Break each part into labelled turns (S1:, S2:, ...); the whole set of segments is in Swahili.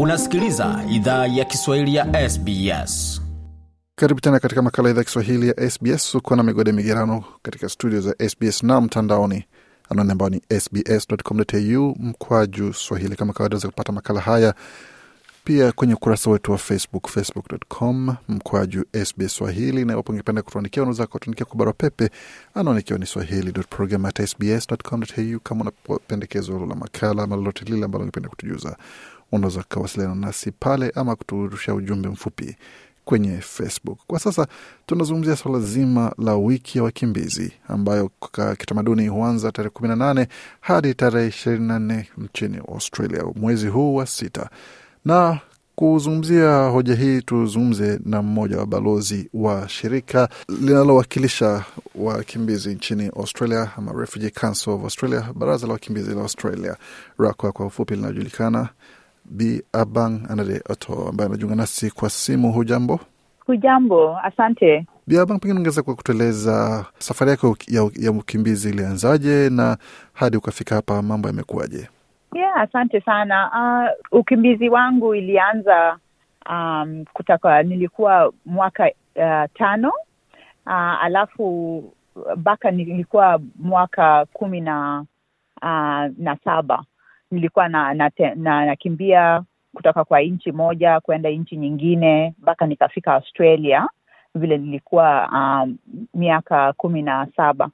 S1: Unasikiliza idhaa ya Kiswahili ya SBS.
S2: Karibu tena katika makala idhaa Kiswahili ya SBS. Uko na migode migerano katika studio za SBS na mtandaoni, anwani ambao ni sbs.com.au mkwaju swahili. Kama kawaida, za kupata makala haya pia kwenye ukurasa wetu wa Facebook, facebook.com mkwaju SBS Swahili, na iwapo ungependa kutuandikia, unaweza kutuandikia kwa barua pepe, anwani ikiwa ni swahili.program@sbs.com.au. Kama una la makala ama lolote lile ambalo ungependa kutujuza, unaweza ukawasiliana nasi pale ama kuturusha ujumbe mfupi kwenye Facebook. Kwa sasa tunazungumzia swala zima la wiki ya wakimbizi ambayo kwa kitamaduni huanza tarehe kumi na nane hadi tarehe ishirini na Australia mwezi huu wa sita. Na kuzungumzia hoja hii tuzungumze na mmoja wa balozi wa shirika linalowakilisha wakimbizi nchini Australia ama Refugee Council of Australia, baraza la wakimbizi la Australia, RACWA kwa ufupi linajulikana, Bi Abang Anade Oto ambaye anajiunga nasi kwa simu. Hujambo?
S3: Hujambo, asante.
S2: Bi Abang, pengine ungeweza kwa kutueleza safari yako ya, ya ukimbizi ilianzaje na hadi ukafika hapa, mambo yamekuwaje?
S3: Yeah, asante sana. Uh, ukimbizi wangu ilianza um, kutoka nilikuwa mwaka uh, tano uh, alafu mpaka nilikuwa mwaka kumi na uh, na saba nilikuwa na nakimbia na, na kutoka kwa nchi moja kwenda nchi nyingine mpaka nikafika Australia vile nilikuwa um, miaka kumi na saba.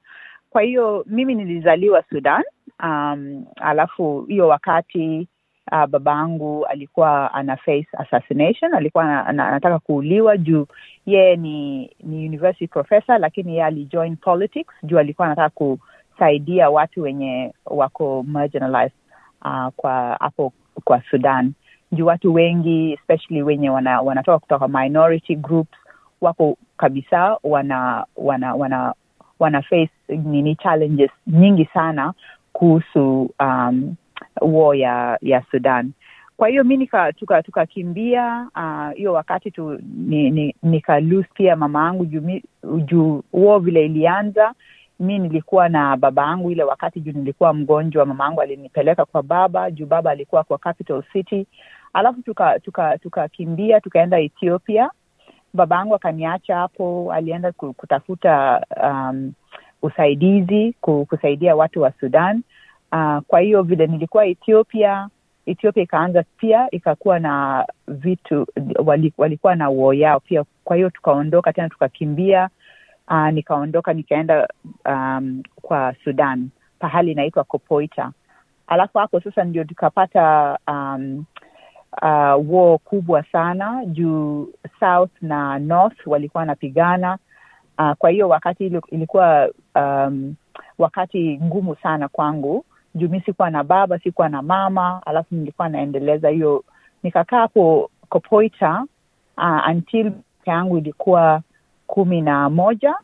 S3: Kwa hiyo mimi nilizaliwa Sudan. Um, alafu hiyo wakati uh, babangu alikuwa ana face assassination, alikuwa anataka kuuliwa juu yeye ni ni university professor, lakini yeye alijoin politics juu alikuwa anataka kusaidia watu wenye wako marginalized uh, kwa hapo kwa Sudan juu watu wengi especially wenye wana, wanatoka kutoka minority groups wako kabisa wana wana wana wana face nini challenges nyingi sana kuhusu um, war ya ya Sudan. Kwa hiyo mi tukakimbia tuka hiyo uh, wakati tu ni, ni, nika pia mama yangu juu juu war vile ilianza mi nilikuwa na baba yangu ile wakati juu nilikuwa mgonjwa. Mama yangu alinipeleka kwa baba juu baba alikuwa kwa capital city, alafu tukakimbia tuka, tuka tukaenda Ethiopia. Baba yangu akaniacha hapo, alienda kutafuta um, usaidizi kusaidia watu wa Sudan. Uh, kwa hiyo vile nilikuwa Ethiopia, Ethiopia ikaanza pia ikakuwa na vitu walikuwa na uo yao pia. Kwa hiyo tukaondoka tena tukakimbia. Uh, nikaondoka nikaenda um, kwa Sudan. Pahali inaitwa Kopoita, alafu hapo sasa ndio tukapata um, uh, war kubwa sana. Juu south na north walikuwa wanapigana. Uh, kwa hiyo wakati ilikuwa um, wakati ngumu sana kwangu. Juu mi sikuwa na baba, sikuwa na mama, alafu nilikuwa naendeleza hiyo, nikakaa hapo Kopoita uh, until yangu ilikuwa kumi na moja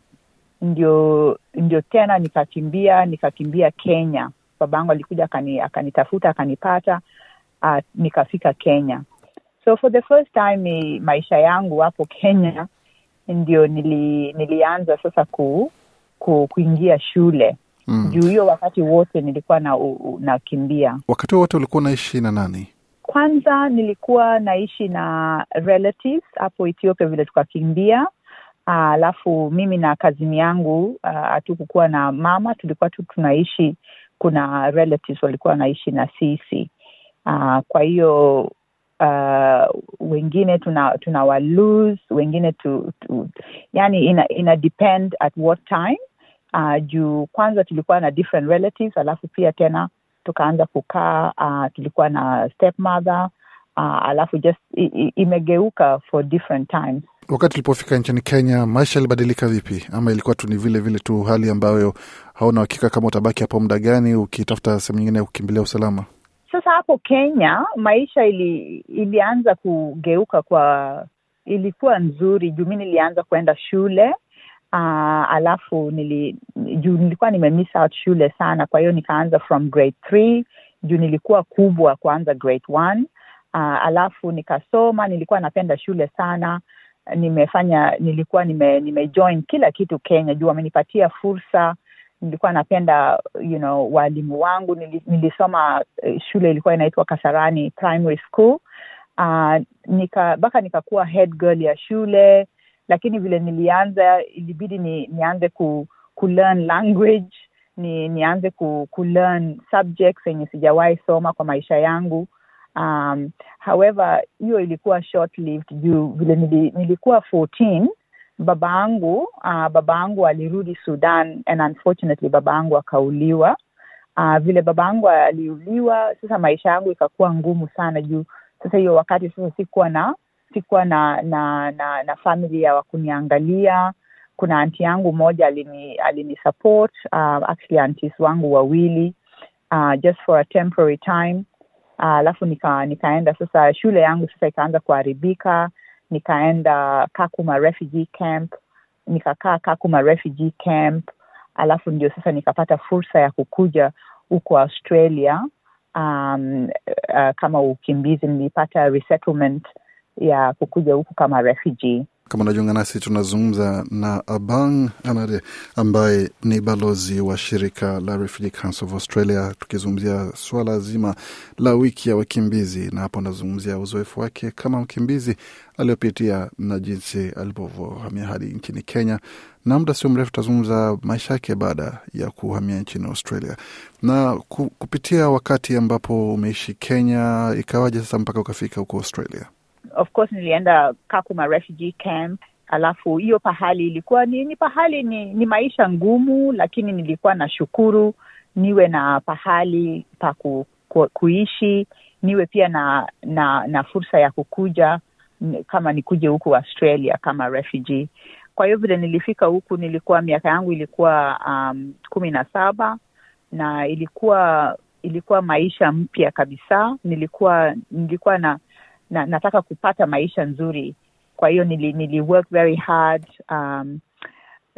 S3: ndio ndio tena nikakimbia nikakimbia Kenya. Babangu alikuja akani, akanitafuta akanipata, uh, nikafika Kenya. So for the first time maisha yangu hapo Kenya ndio nili, nilianza sasa ku, ku, kuingia shule mm. Juu hiyo wakati wote nilikuwa na nakimbia.
S2: Wakati wote ulikuwa unaishi na nani?
S3: Kwanza nilikuwa naishi na relatives hapo Ethiopia vile tukakimbia alafu uh, mimi na kazini yangu hatukukuwa uh, na mama, tulikuwa tu tunaishi, kuna relatives walikuwa wanaishi na sisi Aa, kwa hiyo uh, wengine tuna tuna wa lose wengine tu, tu, yani ina, ina depend at what time uh, juu kwanza tulikuwa na different relatives, alafu pia tena tukaanza kukaa uh, tulikuwa na stepmother uh, alafu just i, i, imegeuka for different times.
S2: Wakati ulipofika nchini Kenya, maisha yalibadilika vipi, ama ilikuwa tu ni vile vile tu hali ambayo hauna uhakika kama utabaki hapo muda gani, ukitafuta sehemu nyingine ya kukimbilia usalama?
S3: Sasa hapo Kenya maisha ili, ilianza kugeuka kwa, ilikuwa nzuri. Juu mi nilianza kuenda shule uh, alafu nili, juu nilikuwa nimemiss out shule sana, kwa hiyo nikaanza from grade three juu nilikuwa kubwa kuanza grade one. Uh, alafu nikasoma, nilikuwa napenda shule sana nimefanya nilikuwa nime, nimejoin kila kitu Kenya. Juu wamenipatia fursa. Nilikuwa napenda you know, walimu wangu. Nili, nilisoma uh, shule ilikuwa inaitwa Kasarani Primary School. Uh, nika mpaka nikakuwa head girl ya shule lakini vile nilianza ilibidi ni, nianze ku, ku learn language ni nianze ku, ku learn subjects yenye sijawahi soma kwa maisha yangu um, however hiyo ilikuwa short lived juu vile nili, nilikuwa 14 baba angu uh, baba angu alirudi sudan and unfortunately baba yangu akauliwa. Uh, vile baba yangu aliuliwa sasa maisha yangu ikakuwa ngumu sana juu sasa hiyo wakati sasa sikuwa na sikuwa na na na, na familia wa kuniangalia kuna anti yangu moja alini alinisupport uh, actually aunties wangu wawili uh, just for a temporary time alafu uh, nika, nikaenda sasa shule yangu sasa ikaanza kuharibika nikaenda kakuma refugee camp nikakaa kakuma refugee camp alafu ndio sasa nikapata fursa ya kukuja huko australia um, uh, kama ukimbizi nilipata resettlement ya kukuja huku kama refugee
S2: kama unajiunga nasi tunazungumza na abang anade ambaye ni balozi wa shirika la refugee council of australia tukizungumzia swala zima la wiki ya wakimbizi. Na hapo anazungumzia uzoefu wake kama mkimbizi aliyopitia na jinsi alivyohamia hadi nchini kenya. Na muda sio mrefu tutazungumza maisha yake baada ya kuhamia nchini australia. Na ku, kupitia wakati ambapo umeishi kenya ikawaje sasa mpaka ukafika huko australia
S3: of course nilienda kakuma refugee camp alafu hiyo pahali ilikuwa ni, ni pahali ni, ni maisha ngumu lakini nilikuwa na shukuru niwe na pahali pa ku, ku, kuishi niwe pia na na na fursa ya kukuja kama nikuje huku australia kama refugee. Kwa hiyo vile nilifika huku nilikuwa miaka yangu ilikuwa um, kumi na saba na ilikuwa ilikuwa maisha mpya kabisa. Nilikuwa nilikuwa na na nataka kupata maisha nzuri. Kwa hiyo nili, nili work very hard um,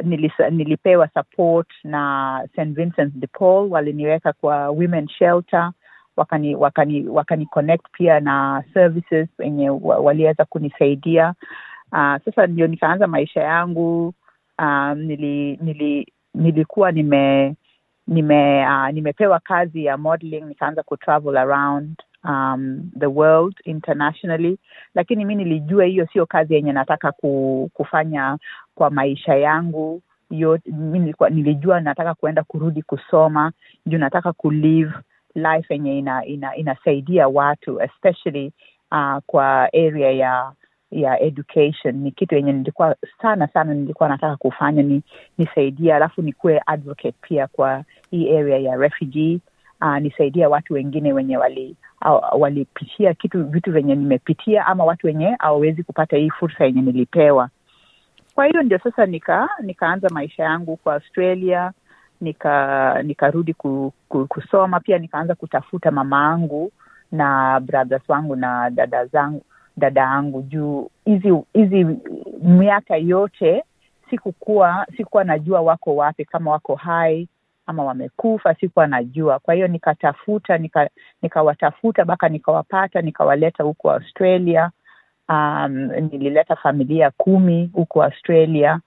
S3: nili, nilipewa support na st vincent de paul. Waliniweka kwa women shelter wakani wakani wakani connect pia na services wenye waliweza kunisaidia. Uh, sasa ndio nikaanza maisha yangu. Um, nili, nili nilikuwa nime nime uh, nimepewa kazi ya modeling nikaanza kutravel around um, the world internationally. Lakini mi nilijua hiyo sio kazi yenye nataka ku, kufanya kwa maisha yangu. Mi nilijua nataka kuenda kurudi kusoma. Juu nataka kulive life yenye ina, ina, inasaidia watu especially uh, kwa area ya ya education. Ni kitu yenye nilikuwa sana sana nilikuwa nataka kufanya ni nisaidia alafu nikuwe advocate pia kwa hii area ya refugee uh, nisaidia watu wengine wenye wali walipitia kitu vitu venye nimepitia ama watu wenye hawawezi kupata hii fursa yenye nilipewa. Kwa hiyo ndio sasa nika nikaanza maisha yangu kwa australia nika nikarudi ku, ku, kusoma pia nikaanza kutafuta mama angu na brothers wangu na dada zangu dada yangu juu hizi hizi miaka yote sikukuwa sikuwa najua wako wapi kama wako hai ama wamekufa sikuwa najua. Kwa hiyo nikatafuta nikawatafuta nika mpaka nikawapata nikawaleta huko australia. Um, nilileta familia kumi huko australia.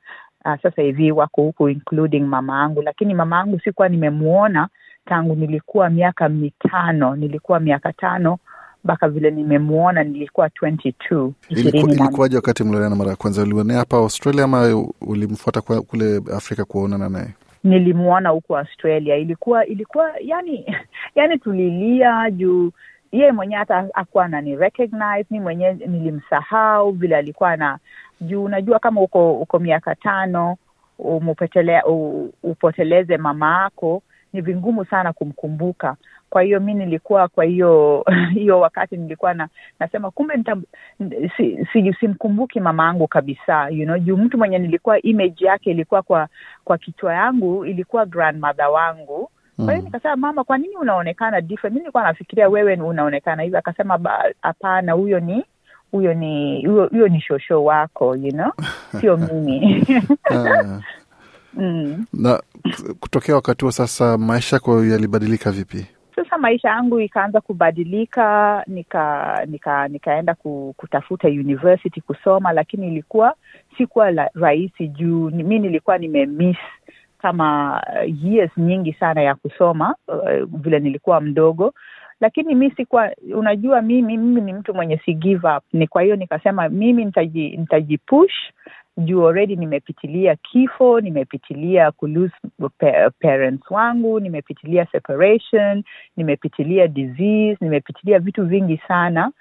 S3: Uh, sasa hivi wako huku including mama angu lakini mama angu sikuwa nimemwona tangu nilikuwa miaka mitano nilikuwa miaka tano mpaka vile nimemwona nilikuwa 22
S2: ilikuwaje wakati mlionana mara ya kwanza? Ulionea hapa australia ama ulimfuata kule afrika kuonana naye
S3: nilimwona huko australia. Ilikuwa ilikuwa yani yani tulilia juu yeye mwenyewe hata akuwa anani recognize mi mwenyewe nilimsahau vile alikuwa na juu unajua kama uko uko miaka tano umupetele, upoteleze mama yako ni vingumu sana kumkumbuka. Kwa hiyo mi nilikuwa kwa hiyo hiyo wakati nilikuwa na nasema kumbe nita, si, si, simkumbuki mama yangu kabisa you know. Juu mtu mwenye nilikuwa image yake ilikuwa kwa kwa kichwa yangu ilikuwa grandmother wangu. Kwa hiyo nikasema mama kwa nini unaonekana different? Mi nilikuwa nafikiria wewe unaonekana hivyo. Akasema hapana huyo ni huyo ni huyo ni shosho wako you know. Sio mimi
S2: mm. na kutokea wakati huo sasa maisha yako yalibadilika vipi?
S3: Sasa maisha yangu ikaanza kubadilika nika nika nikaenda kutafuta university kusoma lakini ilikuwa sikuwa la, rahisi juu mi nilikuwa nimemiss kama years nyingi sana ya kusoma uh, vile nilikuwa mdogo. Lakini mi sikuwa unajua mimi mimi ni mtu mwenye si give up. Ni kwa hiyo nikasema mimi nitaji, nitajipush juu already nimepitilia kifo nimepitilia kulose parents wangu nimepitilia separation nimepitilia disease nimepitilia vitu vingi sana.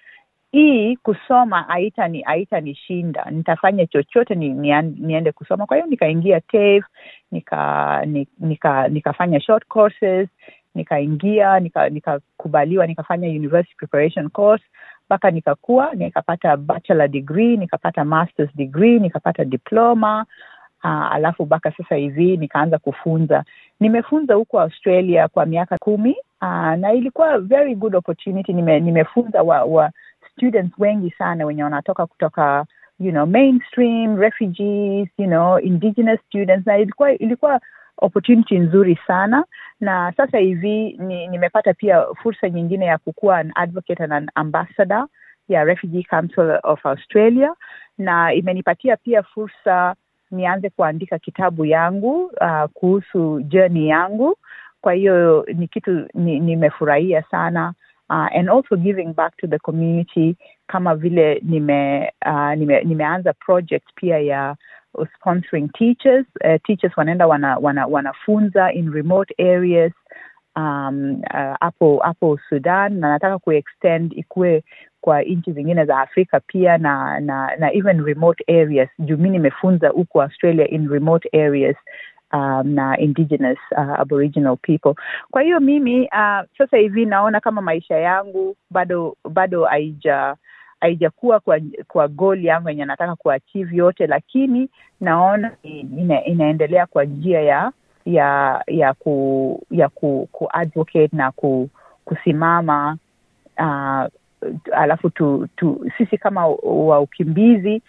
S3: Hii kusoma haitani haitanishinda nitafanya chochote ni, ni, niende kusoma. Kwa hiyo nikaingia TAFE nika, ni- nika nikafanya short courses nikaingia nika- nikakubaliwa nikafanya university preparation course mpaka nikakua nikapata bachelor degree nikapata masters degree nikapata diploma uh, alafu mpaka sasa hivi nikaanza kufunza. Nimefunza huko australia kwa miaka kumi uh, na ilikuwa very good opportunity. Nime, nimefunza wa, wa students wengi sana wenye wanatoka kutoka you know mainstream refugees you know indigenous students na ilikuwa ilikuwa opportunity nzuri sana. Na sasa hivi ni, nimepata pia fursa nyingine ya kukuwa an advocate and an ambassador ya refugee council of australia. Na imenipatia pia fursa nianze kuandika kitabu yangu uh, kuhusu journey yangu. Kwa hiyo ni kitu ni- nimefurahia sana uh, and also giving back to the community kama vile nime, uh, nime nimeanza project pia ya sponsoring teachers. Uh, teachers wanaenda wana, wana, wanafunza in remote areas um, uh, hapo sudan na nataka kuextend ikuwe kwa nchi zingine za afrika pia na na, na even remote areas. Juu mi nimefunza huko australia in remote areas um, na indigenous uh, aboriginal people. Kwa hiyo mimi uh, sasa hivi naona kama maisha yangu bado bado haija haijakuwa kwa kwa goli yangu yenye nataka kuachieve yote lakini naona ina, inaendelea kwa njia ya ya ya ku ya ku, ku advocate na ku, kusimama uh, alafu tu, tu sisi kama wa ukimbizi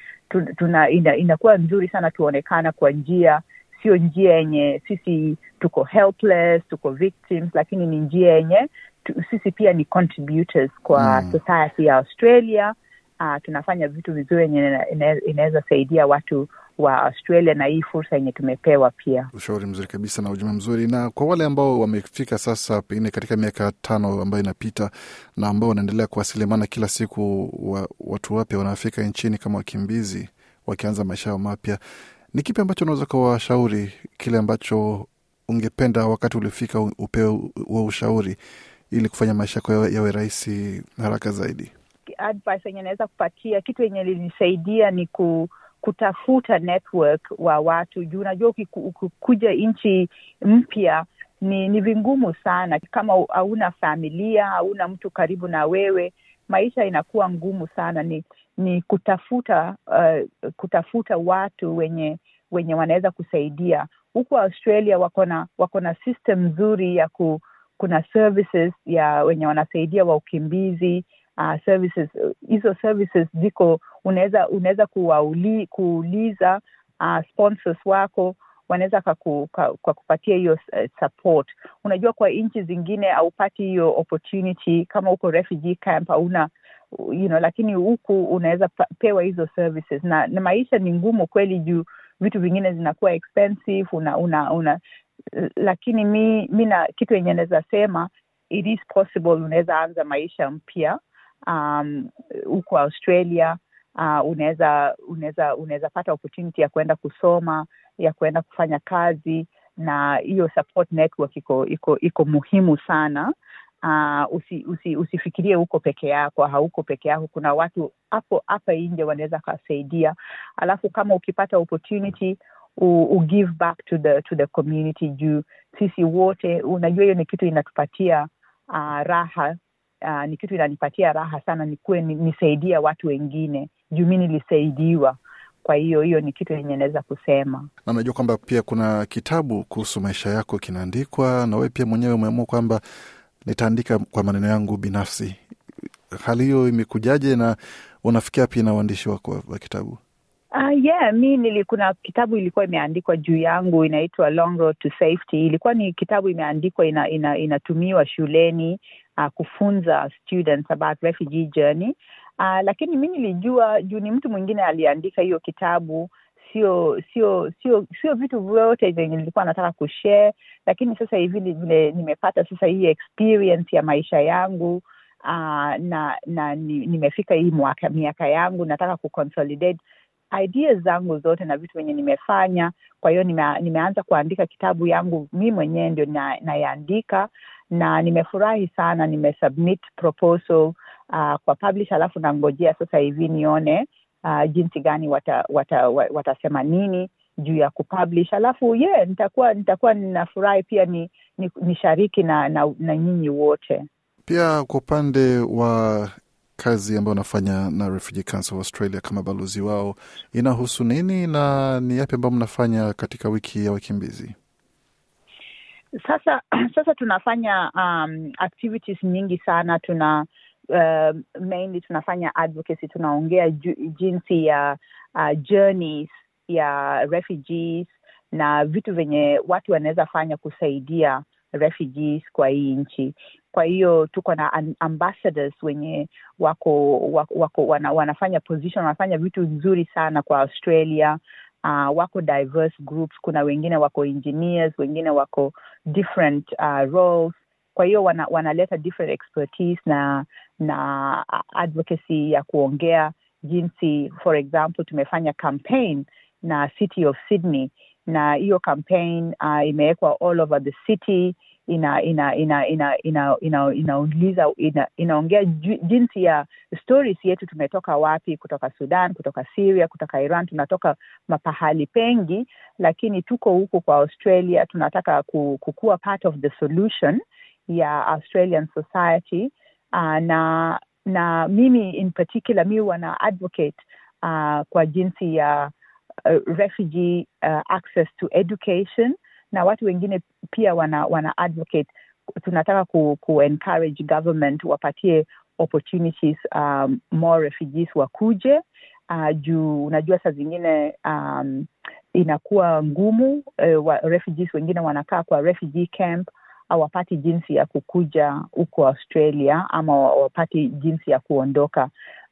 S3: tuna ina, inakuwa nzuri sana tuonekana kwa njia sio njia yenye sisi tuko helpless tuko victims lakini ni njia yenye tu, sisi pia ni contributors kwa
S2: Mm.
S3: mm. society ya australia uh, tunafanya vitu vizuri yenye ina- ina- inaweza saidia watu wa australia na hii fursa yenye tumepewa pia
S2: Ushauri mzuri kabisa na ujumbe mzuri. Na kwa wale ambao wamefika sasa, pengine katika miaka tano ambayo inapita na ambao wanaendelea kuwasiliana kila siku, wa, watu wapya wanafika nchini kama wakimbizi wakianza maisha yao mapya, ni kipi ambacho unaweza kuwashauri, kile ambacho ungependa wakati ulifika upewe huo ushauri ili kufanya maisha yako yawe rahisi haraka zaidi?
S3: Advice yenye naweza kupatia kitu yenye linisaidia ni ku kutafuta network wa watu. Juu unajua ukikuja nchi mpya ni ni vingumu sana. Kama hauna familia hauna mtu karibu na wewe maisha inakuwa ngumu sana. Ni ni kutafuta uh, kutafuta watu wenye wenye wanaweza kusaidia. Huku australia wako na wako na system nzuri ya ku kuna services ya wenye wanasaidia wa ukimbizi uh, services. Hizo services ziko unaweza unaweza kuwauli, kuuliza uh, sponsors wako wanaweza kwa kupatia hiyo uh, support. Unajua kwa nchi zingine haupati hiyo opportunity kama uko refugee camp hauna you know, lakini huku unaweza pewa hizo services. Na, na maisha ni ngumu kweli juu vitu vingine zinakuwa expensive una una una lakini mi mi na kitu yenye naweza sema it is possible unaweza anza maisha mpya um, huko australia uh, unaweza unaweza unaweza pata opportunity ya kuenda kusoma ya kuenda kufanya kazi na hiyo support network iko iko iko muhimu sana. Uh, usi, usi, usifikirie huko peke yako hauko peke yako. Kuna watu hapo hapa nje wanaweza kasaidia alafu kama ukipata opportunity u, u give back to the to the community juu. Sisi wote unajua hiyo ni kitu inatupatia uh, raha uh, ni kitu inanipatia raha sana nikuwe nisaidia watu wengine juu mi nilisaidiwa kwa hiyo hiyo ni kitu yenye naweza kusema
S2: na najua kwamba pia kuna kitabu kuhusu maisha yako kinaandikwa, na wewe pia mwenyewe umeamua kwamba nitaandika kwa maneno yangu binafsi. Hali hiyo imekujaje, na unafikia pia na uandishi wako wa- kitabu?
S3: Uh, yeah, mi nili, kuna kitabu ilikuwa imeandikwa juu yangu inaitwa Long Road to Safety. Ilikuwa ni kitabu imeandikwa ina, ina, inatumiwa shuleni uh, kufunza students about refugee journey. Uh, lakini mi nilijua juu ni mtu mwingine aliandika hiyo kitabu sio sio sio sio vitu vyote vyenye nilikuwa nataka kushare lakini sasa hivi vile nimepata sasa hii experience ya maisha yangu uh, na na nimefika hii mwaka miaka yangu nataka kuconsolidate ideas zangu zote na vitu venye nimefanya kwa hiyo nime, nimeanza kuandika kitabu yangu mi mwenyewe ndio nayaandika na, na nimefurahi sana nimesubmit proposal uh, kwa publish alafu nangojea sasa hivi nione uh, jinsi gani wata, wata, watasema nini juu ya kupublish. Alafu ye yeah, nitakuwa nitakuwa ninafurahi pia ni, ni, ni shariki na, na, na nyinyi wote.
S2: Pia kwa upande wa kazi ambayo unafanya na Refugee Council of Australia kama balozi wao inahusu nini na ni yapi ambayo mnafanya katika wiki ya wakimbizi?
S3: Sasa sasa tunafanya um, activities nyingi sana. Tuna uh, mainly tunafanya advocacy, tunaongea jinsi ya uh, journeys ya refugees na vitu vyenye watu wanaweza fanya kusaidia refugees kwa hii nchi kwa hiyo tuko na ambassadors wenye wako, wako, wako wana, wanafanya position wanafanya vitu nzuri sana kwa australia. Uh, wako diverse groups. Kuna wengine wako engineers wengine wako different uh, roles. Kwa hiyo wana, wanaleta different expertise na na advocacy ya kuongea jinsi for example tumefanya campaign na city of sydney. Na hiyo campaign uh, imewekwa all over the city ina ina ina ina ina ina inauliza ina, inaongea jinsi ya stories yetu tumetoka wapi kutoka sudan kutoka syria kutoka iran tunatoka mapahali pengi lakini tuko huku kwa australia tunataka kukuwa part of the solution ya australian society. Uh, na na mimi in particular mi wana advocate uh, kwa jinsi ya uh, refugee uh, access to education na watu wengine pia wana wana advocate. Tunataka ku, ku encourage government wapatie opportunities um, more refugees wakuje. Uh, juu unajua saa zingine um, inakuwa ngumu uh, wa, refugees wengine wanakaa kwa refugee camp hawapati jinsi ya kukuja huko australia ama wapati jinsi ya kuondoka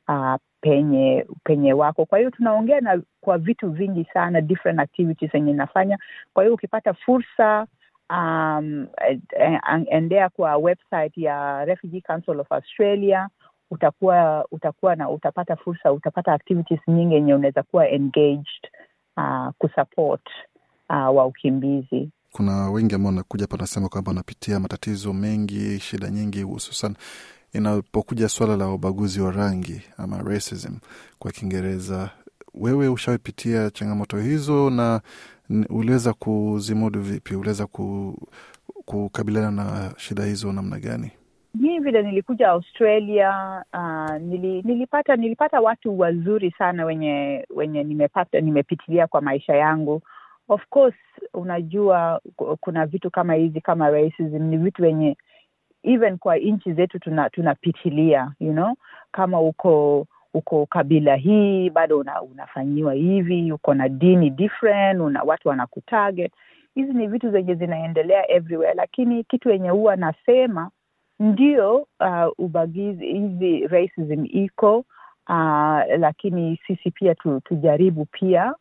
S3: uh, penye penye wako kwa hiyo tunaongea na kwa vitu vingi sana different activities zenye inafanya. kwa hiyo ukipata fursa um, endea kwa website ya refugee council of australia utakuwa utakuwa na utapata fursa utapata activities nyingi yenye unaweza kuwa engaged uh, kusupport uh, wa ukimbizi
S2: kuna wengi ambao wanakuja hapa wanasema kwamba wanapitia matatizo mengi shida nyingi hususan inapokuja swala la ubaguzi wa rangi ama racism kwa kiingereza wewe ushapitia changamoto hizo na uliweza kuzimudu vipi? Uliweza ku, kukabiliana na shida hizo namna gani?
S3: Mii vile nilikuja australia uh, nili, nilipata nilipata watu wazuri sana wenye wenye nimepata nimepitilia kwa maisha yangu. Of course unajua kuna vitu kama hizi kama racism ni vitu wenye even kwa nchi zetu tunapitilia tuna you know? Kama uko uko kabila hii bado una, unafanyiwa hivi uko na dini different una watu wanakutarget. Hizi ni vitu zenye zinaendelea everywhere lakini kitu yenye huwa nasema ndio uh, ubagizi hizi racism iko uh, lakini sisi pia tu, tujaribu pia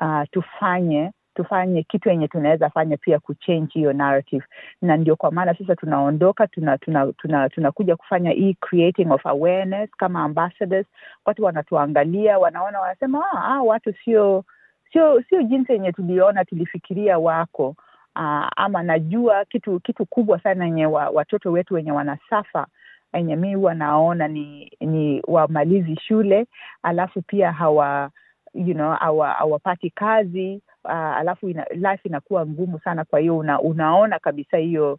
S3: uh, tufanye tufanye kitu yenye tunaweza fanya pia kuchange hiyo narrative. Na ndio kwa maana sasa tunaondoka tunakuja tuna, tuna, tuna, kufanya hii creating of awareness kama ambassadors. Watu wanatuangalia wanaona wanasema ah, ah, watu sio sio sio jinsi yenye tuliona tulifikiria wako. Uh, ama najua kitu kitu kubwa sana yenye wa, watoto wetu wenye wanasafa yenye mi huwa naona ni ni wamalizi shule alafu pia hawa you know hawapati kazi uh, alafu ina, life inakuwa ngumu sana. Kwa hiyo una, unaona kabisa hiyo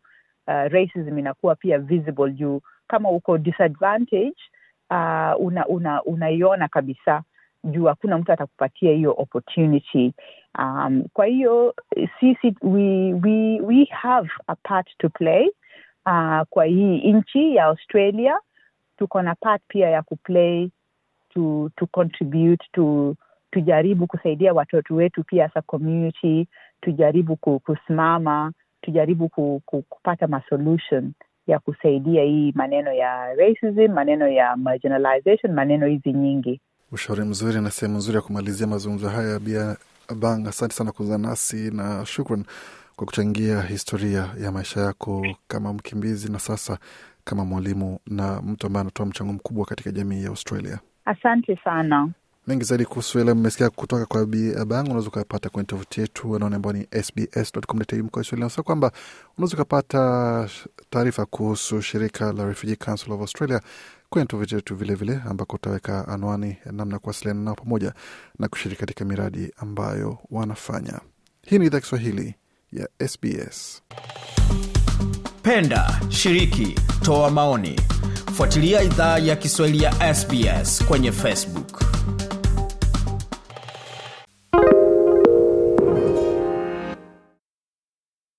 S3: uh, racism inakuwa pia visible juu. Kama uko disadvantage uh, una, una, unaiona kabisa juu hakuna mtu atakupatia hiyo opportunity. Um, kwa hiyo sisi we, we, we have a part to play uh, kwa hii nchi ya australia. Tuko na part pia ya kuplay to, to contribute to tujaribu kusaidia watoto wetu pia hasa community tujaribu kusimama tujaribu kupata masolution ya kusaidia hii maneno ya racism maneno ya marginalization maneno hizi nyingi
S2: ushauri mzuri na sehemu nzuri ya kumalizia mazungumzo haya bia bang asante sana kuuza nasi na shukran kwa kuchangia historia ya maisha yako kama mkimbizi na sasa kama mwalimu na mtu ambaye anatoa mchango mkubwa katika jamii ya Australia.
S3: Asante sana.
S2: Mengi zaidi kuhusu yale mmesikia kutoka kwa Bi Abang unaweza ukapata kwenye tovuti yetu anaone ambao ni sbs.com.au kwamba unaweza ukapata taarifa kuhusu shirika la Refugee Council of Australia kwenye tovuti yetu vilevile, ambako utaweka anwani namna ya kuwasiliana nao pamoja na kushiriki katika miradi ambayo wanafanya. Hii ni idhaa Kiswahili ya SBS.
S1: Penda, shiriki, toa maoni, fuatilia idhaa ya Kiswahili ya SBS kwenye Facebook.